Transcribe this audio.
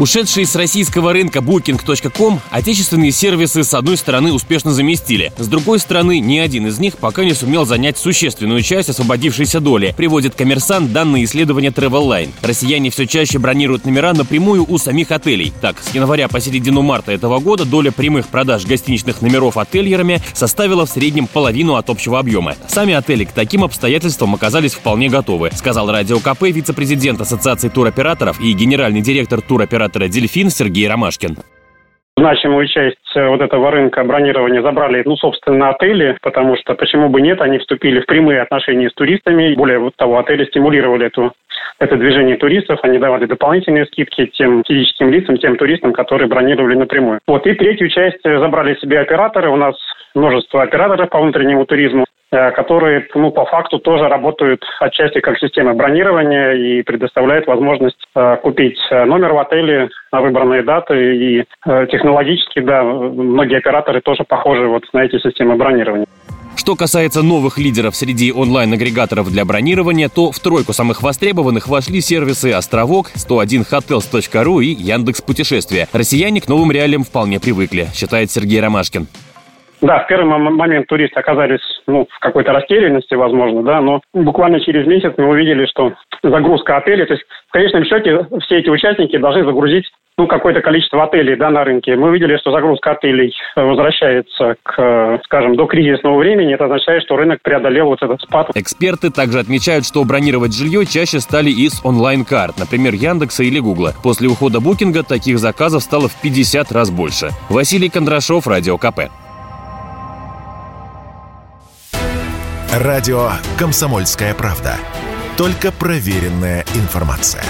Ушедшие с российского рынка Booking.com отечественные сервисы с одной стороны успешно заместили, с другой стороны ни один из них пока не сумел занять существенную часть освободившейся доли, приводит коммерсант данные исследования Travel Россияне все чаще бронируют номера напрямую у самих отелей. Так, с января по середину марта этого года доля прямых продаж гостиничных номеров отельерами составила в среднем половину от общего объема. Сами отели к таким обстоятельствам оказались вполне готовы, сказал Радио КП вице-президент Ассоциации туроператоров и генеральный директор туроператора оператора «Дельфин» Сергей Ромашкин значимую часть вот этого рынка бронирования забрали, ну, собственно, отели, потому что почему бы нет, они вступили в прямые отношения с туристами. Более того, отели стимулировали эту, это движение туристов, они давали дополнительные скидки тем физическим лицам, тем туристам, которые бронировали напрямую. Вот, и третью часть э, забрали себе операторы. У нас множество операторов по внутреннему туризму. Э, которые, ну, по факту тоже работают отчасти как система бронирования и предоставляют возможность э, купить э, номер в отеле на выбранные даты. И технологически, да, многие операторы тоже похожи вот на эти системы бронирования. Что касается новых лидеров среди онлайн-агрегаторов для бронирования, то в тройку самых востребованных вошли сервисы «Островок», «101hotels.ru» и «Яндекс Путешествия». Россияне к новым реалиям вполне привыкли, считает Сергей Ромашкин. Да, в первый момент туристы оказались ну, в какой-то растерянности, возможно, да, но буквально через месяц мы увидели, что загрузка отелей, то есть в конечном счете все эти участники должны загрузить ну, какое-то количество отелей да, на рынке. Мы увидели, что загрузка отелей возвращается к, скажем, до кризисного времени. Это означает, что рынок преодолел вот этот спад. Эксперты также отмечают, что бронировать жилье чаще стали из онлайн-карт, например, Яндекса или Гугла. После ухода букинга таких заказов стало в 50 раз больше. Василий Кондрашов, Радио КП. Радио «Комсомольская правда». Только проверенная информация.